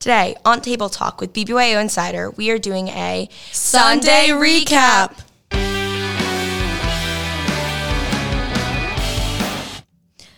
Today on Table Talk with BBYO Insider, we are doing a Sunday recap.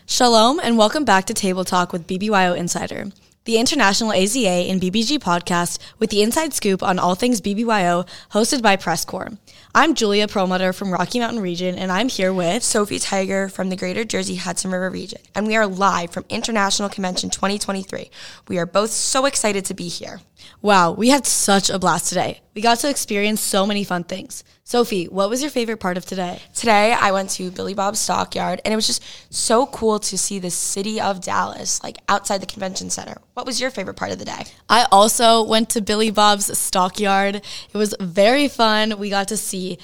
Shalom and welcome back to Table Talk with BBYO Insider, the international AZA and BBG podcast with the inside scoop on all things BBYO, hosted by Press Corps. I'm Julia Perlmutter from Rocky Mountain Region, and I'm here with Sophie Tiger from the Greater Jersey Hudson River region, and we are live from International Convention 2023. We are both so excited to be here. Wow, we had such a blast today. We got to experience so many fun things. Sophie, what was your favorite part of today? Today, I went to Billy Bob's Stockyard, and it was just so cool to see the city of Dallas, like outside the convention center. What was your favorite part of the day? I also went to Billy Bob's Stockyard. It was very fun. We got to see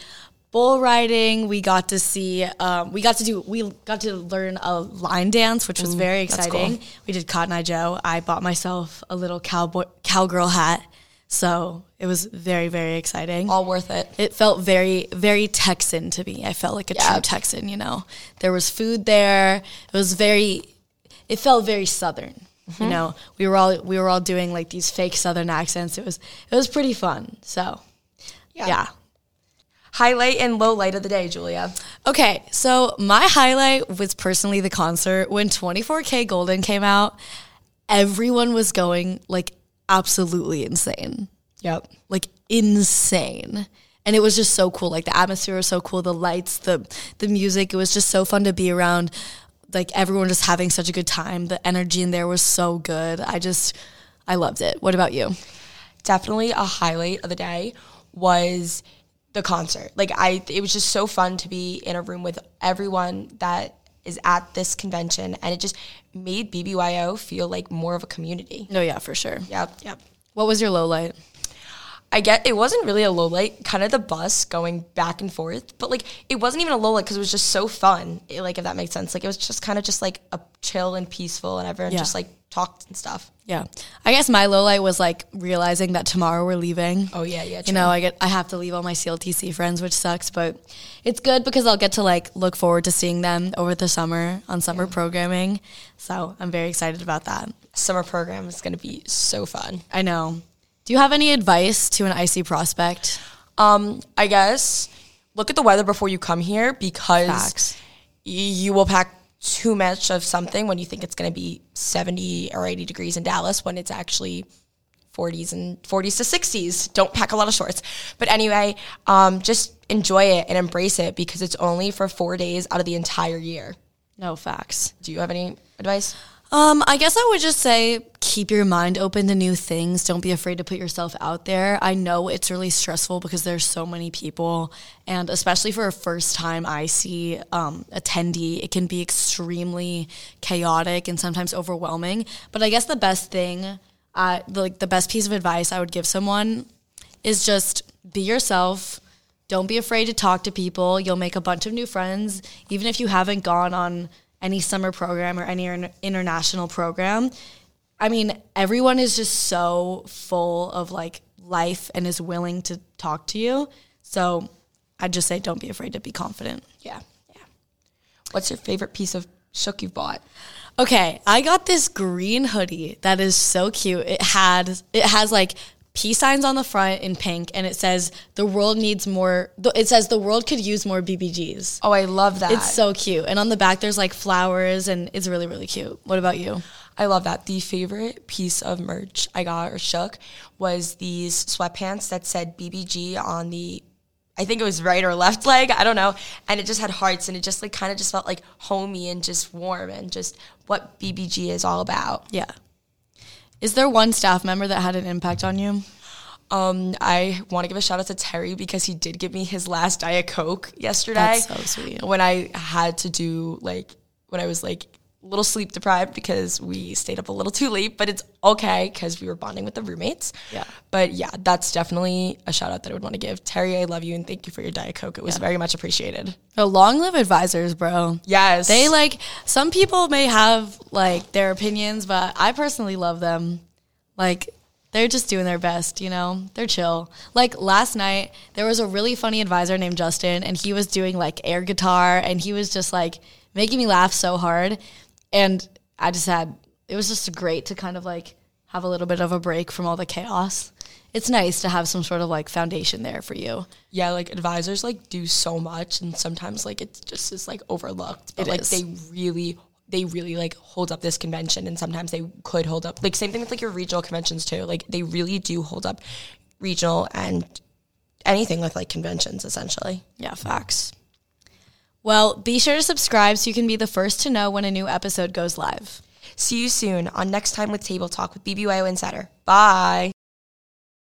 bull riding. We got to see, um, we got to do, we got to learn a line dance, which was Ooh, very exciting. cool. We did Cotton Eye Joe. I bought myself a little cowboy cowgirl hat, so it was very very exciting. All worth it. It felt very, very Texan to me. I felt like a Yeah. true Texan, you know. There was food there. It was very it felt very southern. Mm-hmm. You know, we were all we were all doing like these fake southern accents. It was it was pretty fun. So, yeah. Highlight and low light of the day, Julia. Okay, so my highlight was personally the concert when 24kGoldn came out. Everyone was going like absolutely insane. Yep. like insane and it was just so cool like the atmosphere was so cool the lights the the music it was just so fun to be around like everyone just having such a good time the energy in there was so good i just i loved it what about you definitely a highlight of the day was the concert. Like I it was just so fun to be in a room with everyone that is at this convention and it just made BBYO feel like more of a community. no yeah for sure Yep, yep. what was your low light I get it wasn't really a low light, kind of the bus going back and forth, but like it wasn't even a low light because it was just so fun. It- like if that makes sense, like it was just kind of just like a chill and peaceful, and everyone Yeah. just like talked and stuff. yeah i guess my low light was like realizing that tomorrow we're leaving Oh yeah, yeah. you know i get i have to leave all my cltc friends which sucks but it's good because i'll get to like look forward to seeing them over the summer on summer programming so i'm very excited about that summer program is gonna be so fun. I know. Do you have any advice to an IC prospect? Um, I guess look at the weather before you come here because Facts. you will pack too much of something when you think it's going to be 70 or 80 degrees in Dallas when it's actually 40s and 40s to 60s. Don't pack a lot of shorts. But anyway, um, just enjoy it and embrace it because it's only for four days out of the entire year. No facts. Do you have any advice? Um, I guess I would just say keep your mind open to new things. Don't be afraid to put yourself out there. I know it's really stressful because there's so many people, and especially for a first time IC um, attendee, it can be extremely chaotic and sometimes overwhelming. But I guess the best thing, like the best piece of advice I would give someone is just be yourself. Don't be afraid to talk to people. You'll make a bunch of new friends, even if you haven't gone on any summer program or any international program. I mean, everyone is just so full of like life and is willing to talk to you. So I'd just say don't be afraid to be confident. Yeah. Yeah. What's your favorite piece of shuk you've bought? Okay, I got this green hoodie that is so cute. It had it has like peace signs on the front in pink and it says the world needs more it says the world could use more BBGs. Oh, I love that. It's so cute. And on the back there's like flowers and it's really really cute. What about you? I love that. The favorite piece of merch I got or shuk was these sweatpants that said BBG on the, I think it was right or left leg. I don't know. And it just had hearts and it just like kind of just felt like homey and just warm and just what BBG is all about. Yeah. Is there one staff member that had an impact on you? Um, I want to give a shout out to Terry because he did give me his last Diet Coke yesterday. That's so sweet. When I had to do like when I was like a little sleep deprived because we stayed up a little too late, but it's okay because we were bonding with the roommates. Yeah. But yeah, that's definitely a shout out that I would want to give. Terry, I love you and thank you for your Diet Coke. It was very much appreciated. Oh, long live advisors, bro. Yes. They like some people may have like their opinions, but I personally love them. Like they're just doing their best, you know. They're chill. Like last night, there was a really funny advisor named Justin, and he was doing like air guitar, and he was just like making me laugh so hard. And I just had it was just great to kind of like have a little bit of a break from all the chaos. It's nice to have some sort of like foundation there for you. Yeah, like advisors like do so much and sometimes like it just is like overlooked. But It like is. they really they really like hold up this convention and sometimes they could hold up like same thing with like your regional conventions too. Like they really do hold up regional and anything with like conventions essentially. Yeah, facts. Well, be sure to subscribe so you can be the first to know when a new episode goes live. See you soon on next time with Table Talk with BBYO Insider. Bye.